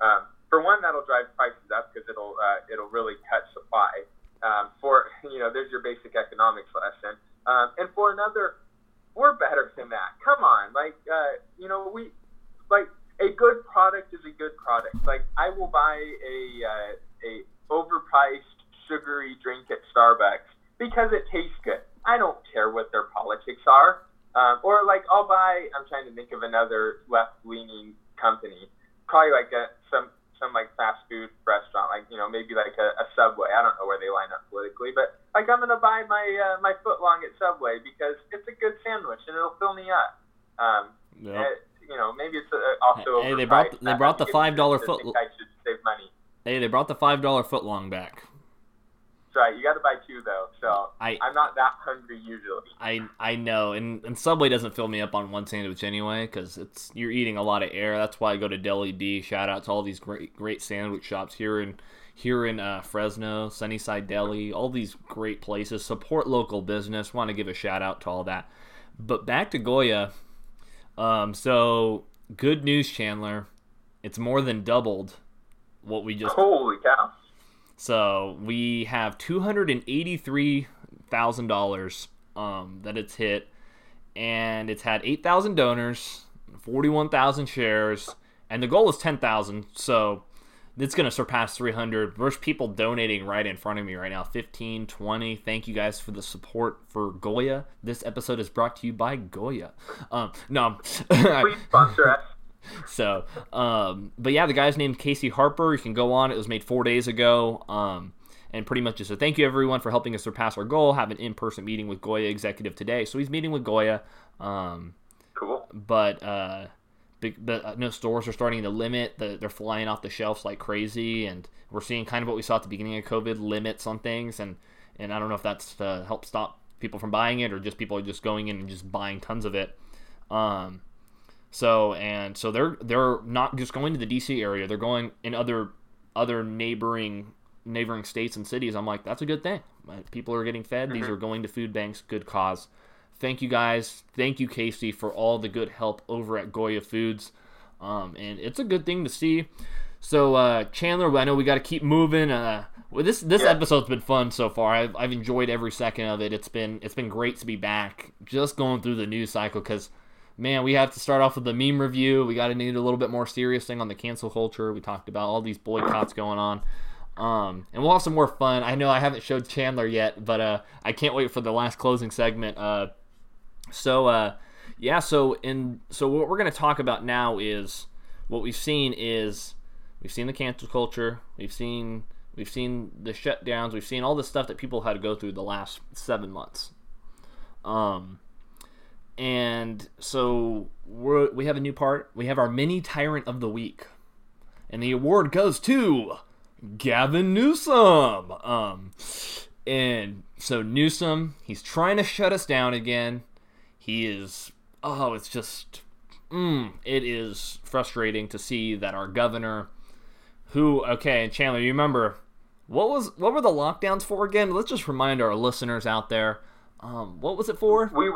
Um, for one, that'll drive prices up because it'll uh, it'll really cut supply. Um, for you know, there's your basic economics lesson. Um, and for another, we're better than that. Come on, like uh, you know, we like a good product is a good product. Like I will buy a uh, a overpriced sugary drink at Starbucks because it tastes good. I don't care what their politics are. Um, or like I'll buy. I'm trying to think of another left leaning company. Probably like a, some some like fast food restaurant, like you know maybe like a, a Subway. I don't know where they line up politically, but like I'm gonna buy my uh, my foot long at Subway because it's a good sandwich and it'll fill me up. Um, yep. it, you know, maybe it's uh, also. Hey, they brought they brought the five dollar foot. I should save money. Hey, they brought the five dollar foot long back. Right. You got to buy two though, so I I'm not that hungry usually. I I know, and and Subway doesn't fill me up on one sandwich anyway because it's you're eating a lot of air. That's why I go to Deli D. Shout out to all these great great sandwich shops here in here in uh, Fresno, Sunnyside Deli, all these great places. Support local business. Want to give a shout out to all that. But back to Goya. Um, so good news, Chandler. It's more than doubled what we just. Holy cow! So we have two hundred and eighty-three thousand dollars um, that it's hit, and it's had eight thousand donors, forty-one thousand shares, and the goal is ten thousand. So it's going to surpass 300 there's people donating right in front of me right now. 15 20 thank you guys for the support for goya. This episode is brought to you by goya. Um, no please sponsor us so um, but yeah the guy's named casey harper. You can go on. It was made four days ago. Um, and pretty much just a thank you everyone for helping us surpass our goal have an in-person meeting with goya executive today. So he's meeting with goya um, cool. but uh, the uh, no stores are starting to limit. The, they're flying off the shelves like crazy, and we're seeing kind of what we saw at the beginning of COVID: limits on things, and and I don't know if that's to help stop people from buying it or just people are just going in and just buying tons of it. Um, so and so they're they're not just going to the DC area; they're going in other other neighboring neighboring states and cities. I'm like, that's a good thing. People are getting fed. Mm-hmm. These are going to food banks. Good cause. Thank you guys. Thank you, Casey, for all the good help over at Goya Foods. Um, and it's a good thing to see. So uh, Chandler, I know we got to keep moving. Uh, well, this this yeah. episode's been fun so far. I've, I've enjoyed every second of it. It's been it's been great to be back. Just going through the news cycle because man, we have to start off with the meme review. We got to need a little bit more serious thing on the cancel culture. We talked about all these boycotts going on. Um, and we'll have some more fun. I know I haven't showed Chandler yet, but uh, I can't wait for the last closing segment. Uh, so uh, yeah, so in so what we're going to talk about now is what we've seen is we've seen the cancel culture, we've seen we've seen the shutdowns, we've seen all the stuff that people had to go through the last seven months. Um, and so we we have a new part. We have our mini tyrant of the week, and the award goes to Gavin Newsom. Um, and so Newsom, he's trying to shut us down again. He is oh, it's just mm, it is frustrating to see that our governor who okay, Chandler, you remember what was what were the lockdowns for again? Let's just remind our listeners out there. Um, what was it for? We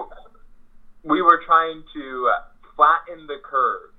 we were trying to flatten the curve,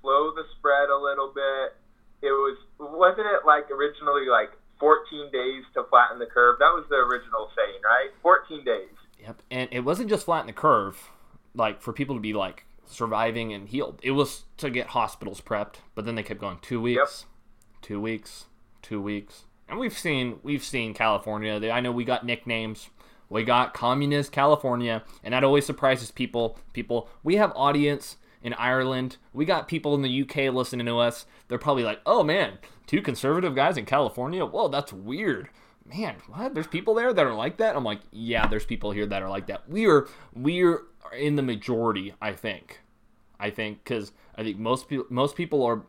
slow the spread a little bit. It was wasn't it like originally like 14 days to flatten the curve? That was the original saying, right? 14 days. Yep, and it wasn't just flatten the curve like for people to be like surviving and healed. It was to get hospitals prepped, but then they kept going two weeks, yep. two weeks, two weeks, and we've seen we've seen California. I know we got nicknames. We got communist California, and that always surprises people. People, we have audience in Ireland. We got people in the UK listening to us. They're probably like, "Oh man, two conservative guys in California? Whoa, that's weird." Man, what? There's people there that are like that. I'm like, yeah, there's people here that are like that. We're we're in the majority, I think. I think because I think most people most people are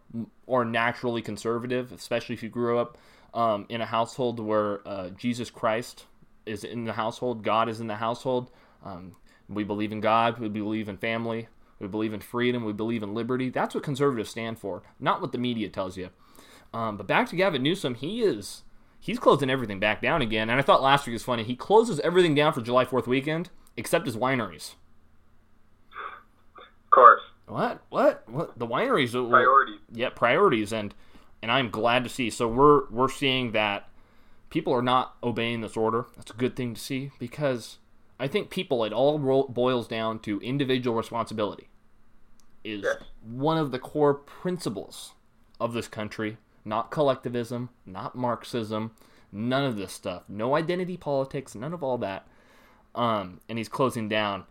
are naturally conservative, especially if you grew up um, in a household where uh, Jesus Christ is in the household, God is in the household. Um, we believe in God, we believe in family, we believe in freedom, we believe in liberty. That's what conservatives stand for, not what the media tells you. Um, but back to Gavin Newsom, he is he's closing everything back down again. And I thought last week was funny. He closes everything down for July Fourth weekend except his wineries. Of course. What? What? What? The wineries? Priorities. Yeah, priorities, and and I'm glad to see. So we're we're seeing that people are not obeying this order. That's a good thing to see because I think people it all ro- boils down to individual responsibility. Is one of the core principles of this country. Not collectivism, not Marxism, none of this stuff. No identity politics, none of all that. Um, and he's closing down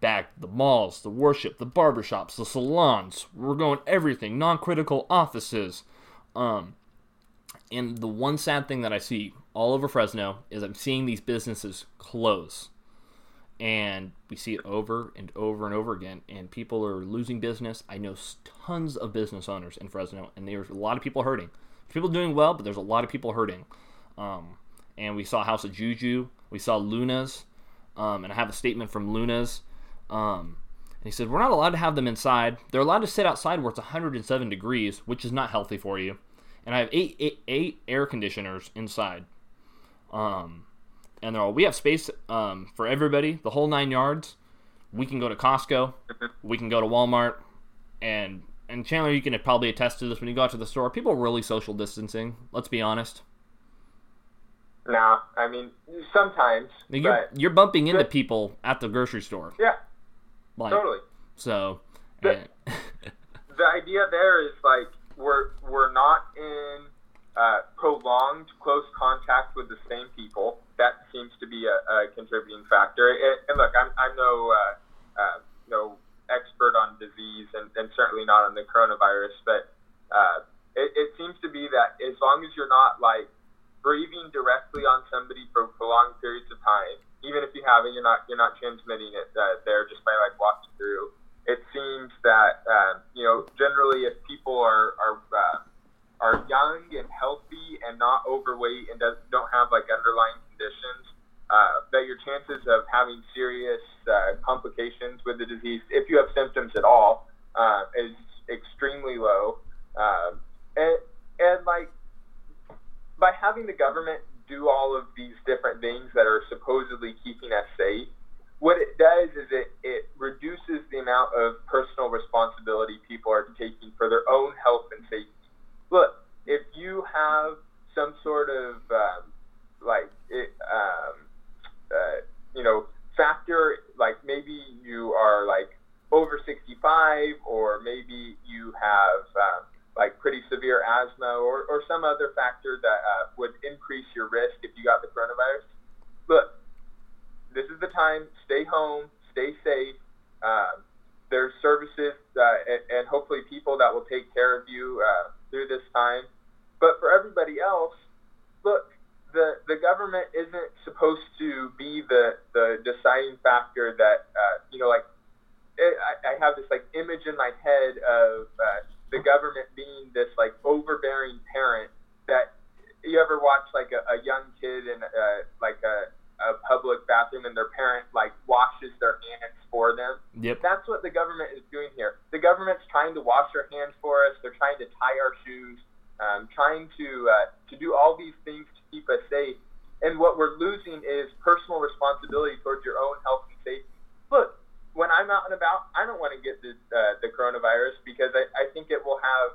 back the malls, the worship, the barbershops, the salons. We're going everything, non-critical offices. Um, and the one sad thing that I see all over Fresno is I'm seeing these businesses close. And we see it over and over and over again. And people are losing business. I know tons of business owners in Fresno, and there's a lot of people hurting. People doing well, but there's a lot of people hurting. Um, and we saw House of Juju. We saw Luna's. Um, and I have a statement from Luna's. Um, and he said, We're not allowed to have them inside. They're allowed to sit outside where it's 107 degrees, which is not healthy for you. And I have eight, eight, eight air conditioners inside. Um, and they're all, we have space um, for everybody, the whole nine yards. We can go to Costco. We can go to Walmart. And and Chandler, you can probably attest to this when you go out to the store. People are really social distancing. Let's be honest. No, I mean sometimes, You're, you're bumping into but- people at the grocery store. yeah, Like, totally. So, and- the idea there is like we're we're not in uh, prolonged close contact with the same people. That seems to be a, a contributing factor. And, and look, I'm I'm no uh, uh, no expert on disease and, and certainly not on the coronavirus, but uh, it, it seems to be that as long as you're not like breathing directly on somebody for prolonged periods of time, even if you have it, you're not you're not transmitting it uh, there just by like walking through it seems that um,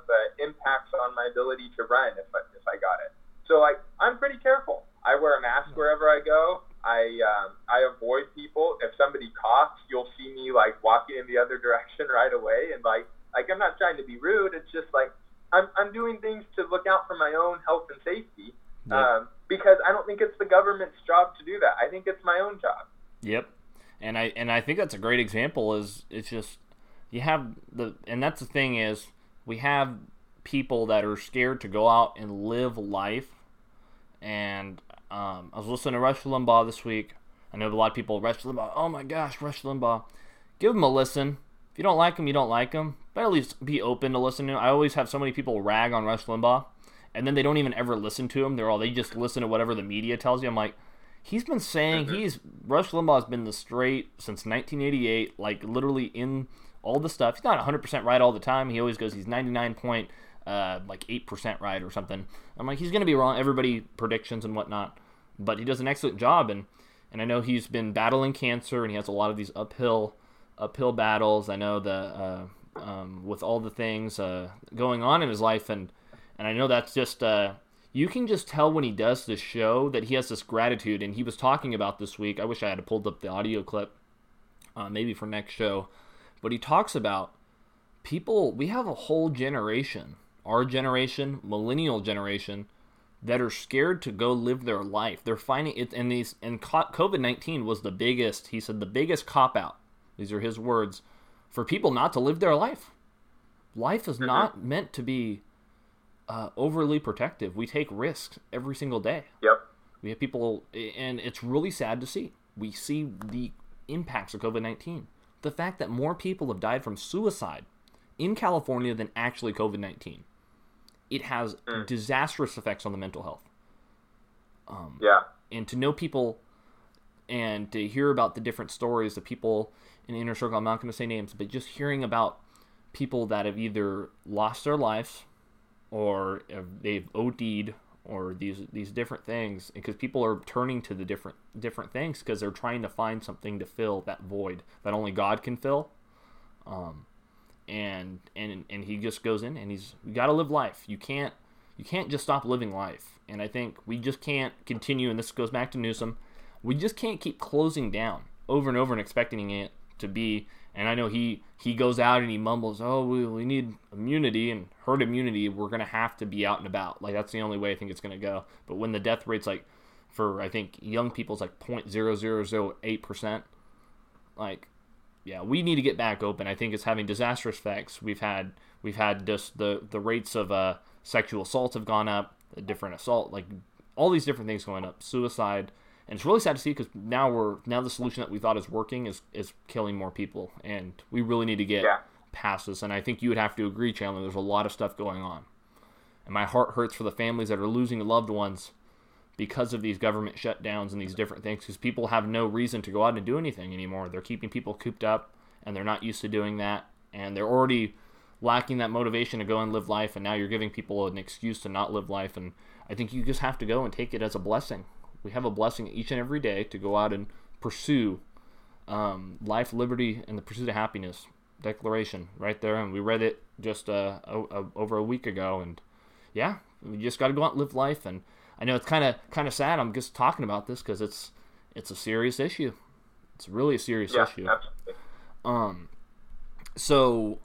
it will have uh, impacts on my ability to run if I, if I got it. So like I'm pretty careful. I wear a mask wherever I go. I um, I avoid people. If somebody coughs, you'll see me like walking in the other direction right away. And like like I'm not trying to be rude. It's just like I'm I'm doing things to look out for my own health and safety. Yep. Um, because I don't think it's the government's job to do that. I think it's my own job. Yep. And I and I think that's a great example. Is it's just you have the and that's the thing is we have people that are scared to go out and live life. And um, I was listening to Rush Limbaugh this week. I know a lot of people Rush Limbaugh. Oh my gosh, Rush Limbaugh. Give him a listen. If you don't like him, you don't like him. But at least be open to listening. I always have so many people rag on Rush Limbaugh, and then they don't even ever listen to him. They're all they just listen to whatever the media tells you. I'm like, he's been saying he's Rush Limbaugh's been the straight since 1988, like literally in all the stuff. He's not 100% right all the time. He always goes he's 99 point uh, like 8% right or something. I'm like he's going to be wrong. Everybody predictions and whatnot, but he does an excellent job and and I know he's been battling cancer and he has a lot of these uphill uphill battles. I know the uh, um, with all the things uh, going on in his life and and I know that's just uh, you can just tell when he does this show that he has this gratitude and he was talking about this week. I wish I had pulled up the audio clip uh, maybe for next show but he talks about people, we have a whole generation, our generation, millennial generation, that are scared to go live their life. They're finding it, and these, and COVID 19 was the biggest, he said, the biggest cop out. These are his words for people not to live their life. Life is not meant to be uh, overly protective. We take risks every single day. Yep. We have people, and it's really sad to see. We see the impacts of COVID 19 the fact that more people have died from suicide in California than actually COVID 19. It has mm. disastrous effects on the mental health. Um, yeah. And to know people and to hear about the different stories of people in the inner circle, I'm not going to say names, but just hearing about people that have either lost their lives or they've OD'd or these these different things because people are turning to the different different things because they're trying to find something to fill that void that only God can fill. Um, and and and he just goes in and he's you got to live life. You can't you can't just stop living life. And I think we just can't continue. And this goes back to Newsom. We just can't keep closing down over and over and expecting it to be and I know he he goes out and he mumbles, "Oh, we, we need immunity and herd immunity. We're gonna have to be out and about. Like that's the only way I think it's gonna go." But when the death rate's like for I think young people's like point zero zero zero eight percent, like yeah, we need to get back open. I think it's having disastrous effects. We've had we've had just the the rates of uh, sexual assaults have gone up, different assault, like all these different things going up, suicide and it's really sad to see because now we're now the solution that we thought is working is is killing more people, and we really need to get yeah. past this. And I think you would have to agree, Chandler. There's a lot of stuff going on, and my heart hurts for the families that are losing loved ones because of these government shutdowns and these different things. Because people have no reason to go out and do anything anymore. They're keeping people cooped up, and they're not used to doing that, and they're already lacking that motivation to go and live life. And now you're giving people an excuse to not live life, and I think you just have to go and take it as a blessing we have a blessing each and every day to go out and pursue um, life, liberty, and the pursuit of happiness. Declaration right there, and we read it just uh, a, a, over a week ago. And yeah, we just got to go out and live life. And I know it's kind of kind of sad. I'm just talking about this because it's it's a serious issue. It's really a serious yeah, issue. Absolutely. Um, so,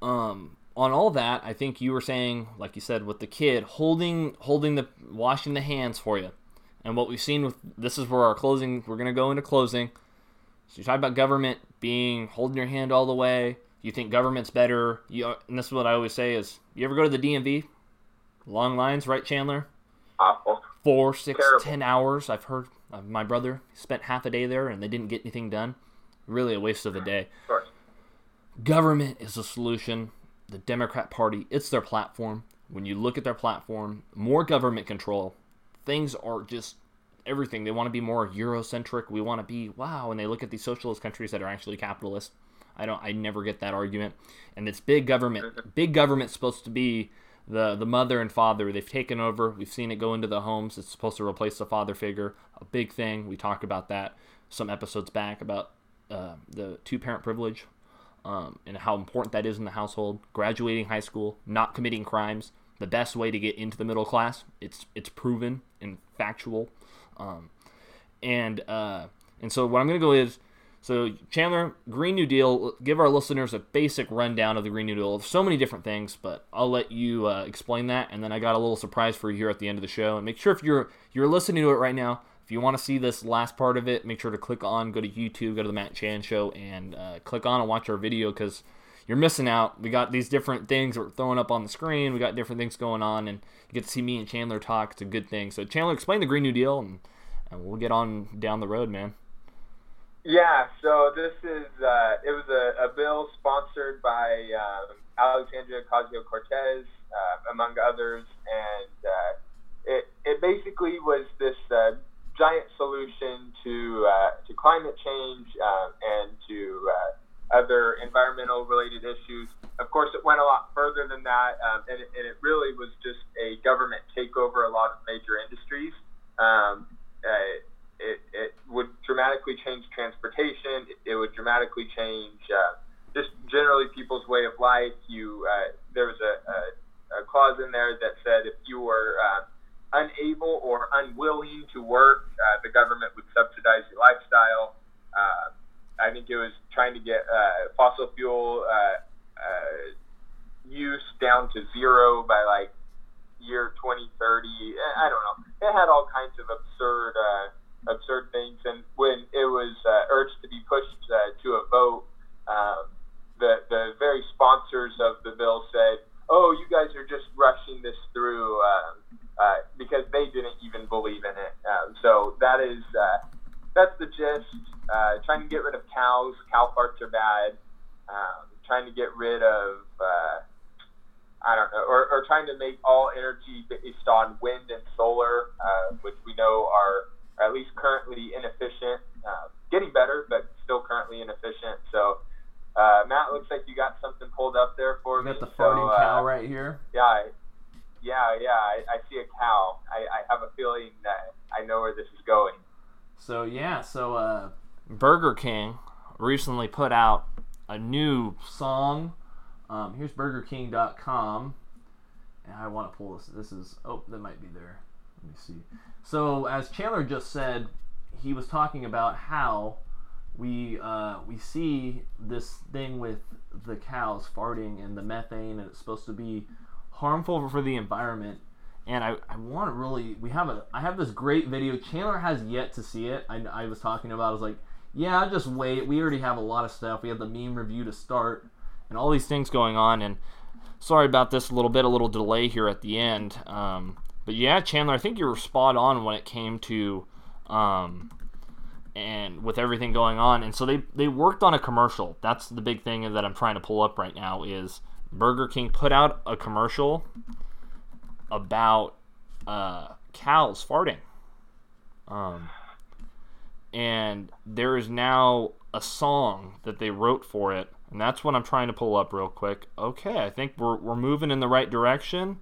um, on all that, I think you were saying, like you said, with the kid holding holding the washing the hands for you. And what we've seen with this is where our closing, we're going to go into closing. So you talk about government being holding your hand all the way. You think government's better. You, and this is what I always say is, you ever go to the DMV? Long lines, right, Chandler? Awful. Four, six, Terrible. ten hours. I've heard uh, my brother spent half a day there and they didn't get anything done. Really a waste of the day. Course. Government is the solution. The Democrat Party, it's their platform. When you look at their platform, more government control, things are just everything. They want to be more Eurocentric. We want to be wow, and they look at these socialist countries that are actually capitalist. I don't. I never get that argument. And it's big government. Big government's supposed to be the the mother and father. They've taken over. We've seen it go into the homes. It's supposed to replace the father figure. A big thing. We talked about that some episodes back about uh, the two parent privilege um, and how important that is in the household. Graduating high school, not committing crimes the best way to get into the middle class. It's it's proven and factual. Um, and uh, and so what I'm to go is so Chandler Green New Deal. Give our listeners a basic rundown of the Green New Deal. Of so many different things, but I'll let you uh, explain that. And then I got a little surprise for you here at the end of the show. And make sure if you're you're listening to it right now. If you want to see this last part of it, make sure to click on, go to YouTube, go to the Matt Chan Show, and uh, click on and watch our video because you're missing out. We got these different things we're throwing up on the screen. We got different things going on, and you get to see me and Chandler talk. It's a good thing. So Chandler, explain the Green New Deal, and, and we'll get on down the road, man. Yeah, so this is uh, it was a, a bill sponsored by um, Alexandria Ocasio Cortez, uh, among others, and uh, it it basically was this uh, giant solution to uh, to climate change uh, and to uh, other environmental related issues. Of course, it went a lot further than that, um, and, it, and it really was just a government takeover of a lot of major industries. Um, uh, it, it would dramatically change transportation. It, it would dramatically change uh, just generally people's way of life. You uh, there was a, a, a clause in there that said if you were uh, unable or unwilling to work, uh, the government would subsidize your lifestyle. Uh, I think it was trying to get uh, fossil fuel uh, uh, use down to zero by like year 2030. I don't know. It had all kinds of absurd. Uh, absurd things. And when it was uh, urged to be pushed uh, to a vote, um, the the very sponsors of the bill said, "Oh, you guys are just rushing this through um, uh, because they didn't even believe in it." Um, so that is uh, that's the gist. Uh, trying to get rid of cows. Cow farts are bad. Um, trying to get rid of uh, I don't know, or, or trying to make all energy based on wind and solar, uh, which we know are or at least currently inefficient. Uh, getting better, but still currently inefficient. So, uh, Matt, looks like you got something pulled up there for you me. got the farting so, cow uh, right here. Yeah, I, yeah, yeah. I, I see a cow. I, I have a feeling that I know where this is going. So yeah, so uh, Burger King recently put out a new song. Um, here's BurgerKing.com, and I want to pull this. This is oh, that might be there. Let me see. So as Chandler just said, he was talking about how we uh, we see this thing with the cows farting and the methane, and it's supposed to be harmful for the environment. And I, I want to really we have a I have this great video. Chandler has yet to see it. I, I was talking about. I was like, yeah, just wait. We already have a lot of stuff. We have the meme review to start, and all these things going on. And sorry about this a little bit, a little delay here at the end. Um, but yeah, Chandler, I think you were spot on when it came to um, and with everything going on. And so they they worked on a commercial. That's the big thing that I'm trying to pull up right now is Burger King put out a commercial about uh, cows farting. Um, and there is now a song that they wrote for it, and that's what I'm trying to pull up real quick. Okay, I think we're, we're moving in the right direction.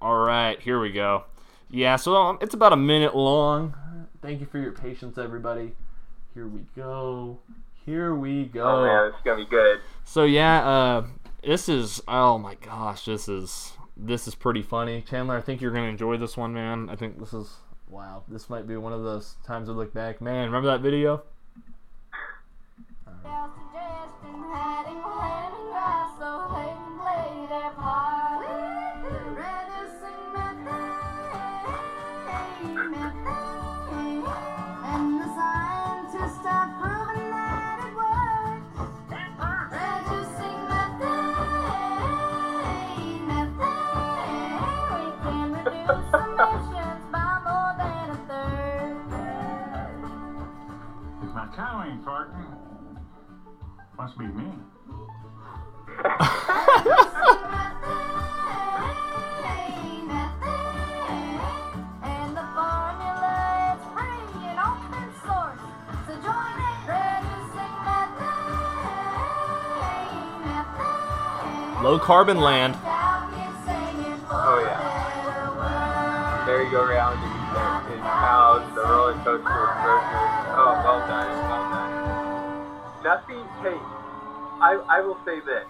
All right, here we go. Yeah, so um, it's about a minute long. Thank you for your patience, everybody. Here we go. Here we go. Oh man, is gonna be good. So yeah, uh, this is oh my gosh, this is this is pretty funny. Chandler, I think you're gonna enjoy this one, man. I think this is wow. This might be one of those times I look back, man. Remember that video? Reducing methane, methane. Low carbon land. Oh yeah. Merry-go-round and, and cows, the roller coaster with burgers. Oh, well done, well done. Nothing. Hey, I I will say this.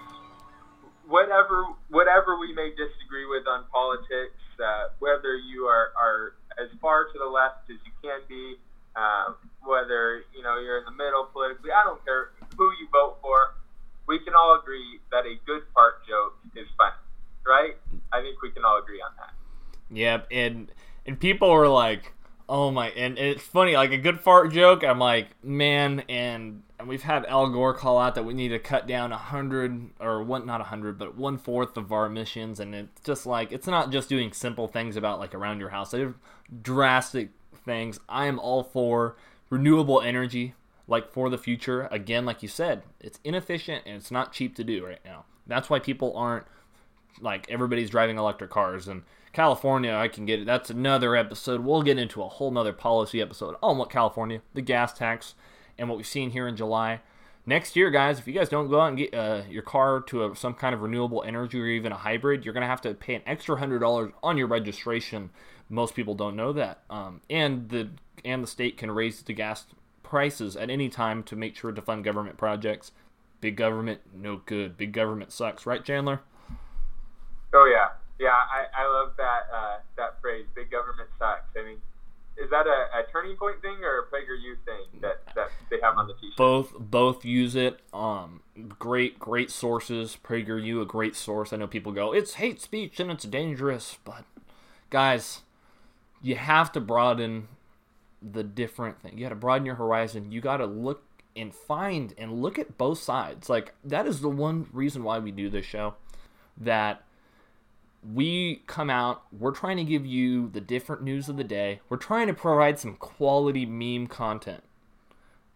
Whatever whatever we may disagree with on politics, uh, whether you are are as far to the left as you can be, um, whether you know you're in the middle politically, I don't care who you vote for. We can all agree that a good fart joke is funny, right? I think we can all agree on that. Yep, and and people were like, Oh my! And it's funny, like a good fart joke. I'm like, man, and we've had Al Gore call out that we need to cut down a hundred or one, not a hundred, but one fourth of our emissions. And it's just like it's not just doing simple things about like around your house. They're drastic things. I am all for renewable energy, like for the future. Again, like you said, it's inefficient and it's not cheap to do right now. That's why people aren't like everybody's driving electric cars and California, I can get it. That's another episode. We'll get into a whole nother policy episode on what California, the gas tax, and what we've seen here in July. Next year, guys, if you guys don't go out and get uh, your car to a, some kind of renewable energy or even a hybrid, you're going to have to pay an extra hundred dollars on your registration. Most people don't know that, um, and the and the state can raise the gas prices at any time to make sure to fund government projects. Big government, no good. Big government sucks, right, Chandler? Oh yeah, yeah. I, I love that uh, that phrase. Big government sucks. I mean, is that a, a turning point thing or a PragerU thing that, that they have on the t-shirt? Both both use it. Um, great great sources. PragerU a great source. I know people go, it's hate speech and it's dangerous, but guys, you have to broaden the different thing. You got to broaden your horizon. You got to look and find and look at both sides. Like that is the one reason why we do this show. That we come out, we're trying to give you the different news of the day. We're trying to provide some quality meme content.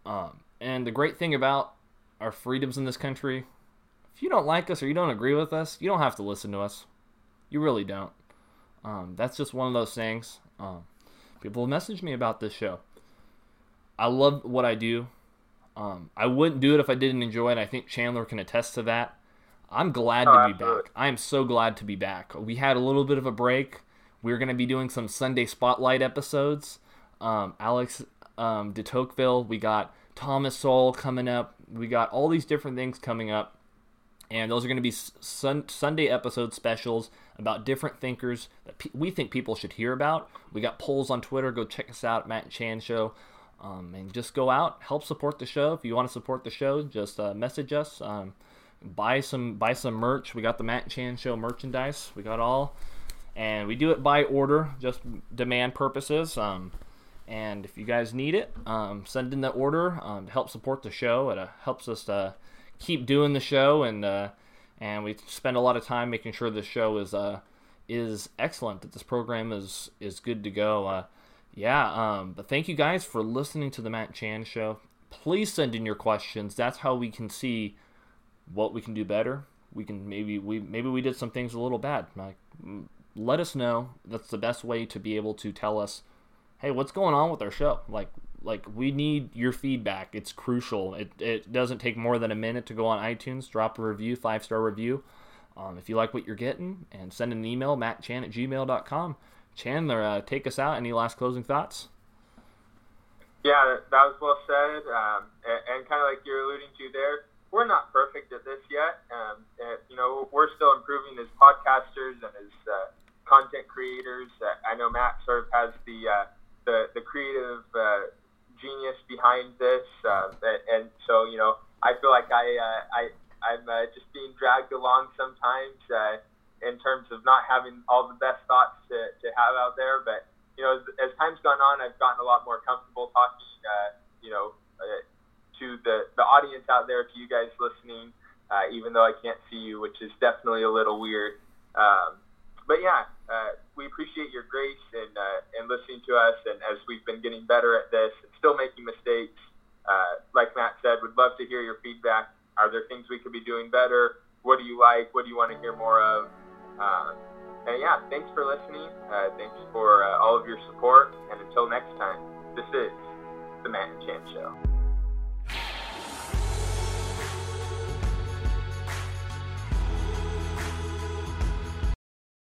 Um, and the great thing about our freedoms in this country, if you don't like us or you don't agree with us, you don't have to listen to us. You really don't. Um, that's just one of those things. Um, people message me about this show. I love what I do. Um, I wouldn't do it if I didn't enjoy it. I think Chandler can attest to that. I'm glad Oh, to be absolutely. back. I am so glad to be back. We had a little bit of a break. We're going to be doing some Sunday Spotlight episodes. Um, Alex um, de Tocqueville. We got Thomas Sowell coming up. We got all these different things coming up. And those are going to be sun- Sunday episode specials about different thinkers that pe- we think people should hear about. We got polls on Twitter. Go check us out, Matt and Chan Show. Um, and just go out, help support the show. If you want to support the show, just uh, message us. Um, buy some buy some merch. We got the Matt Chan Show merchandise. We got all, and we do it by order, just demand purposes. Um, and if you guys need it, um, send in the order um, to help support the show. It uh, helps us to keep doing the show, and uh, and we spend a lot of time making sure the show is uh, is excellent. That this program is is good to go. Uh, yeah. Um, but thank you guys for listening to the Matt Chan Show. Please send in your questions. That's how we can see what we can do better. We can maybe we maybe we did some things a little bad. Like, let us know. That's the best way to be able to tell us, hey, what's going on with our show? Like like we need your feedback. It's crucial. It it doesn't take more than a minute to go on iTunes, drop a review, five star review. Um, if you like what you're getting, and send an email, mattchan at gmail.com. Chandler, uh, take us out. Any last closing thoughts? Yeah, that- that was well said. Um, and, and kind of like you're alluding to there, we're not perfect at this yet. Um, you know, we're still improving as podcasters and as uh, content creators. Uh, I know Matt sort of has the uh, the, the creative uh, genius behind this, uh, and, so you know, I feel like I uh, I I'm just being dragged along sometimes in terms of not having all the best thoughts to, to have out there, but you know, as, as time's gone on, I've gotten a lot more comfortable talking, you know, to the, the audience out there, to you guys listening, uh, even though I can't see you, which is definitely a little weird. Um, but yeah, uh, we appreciate your grace and, uh, and listening to us. And as we've been getting better at this and still making mistakes, uh, like Matt said, we'd love to hear your feedback. Are there things we could be doing better? What do you like? What do you want to hear more of? Um, and yeah, thanks for listening. Uh, thanks for uh, all of your support. And until next time, this is the Matt and Chan Show.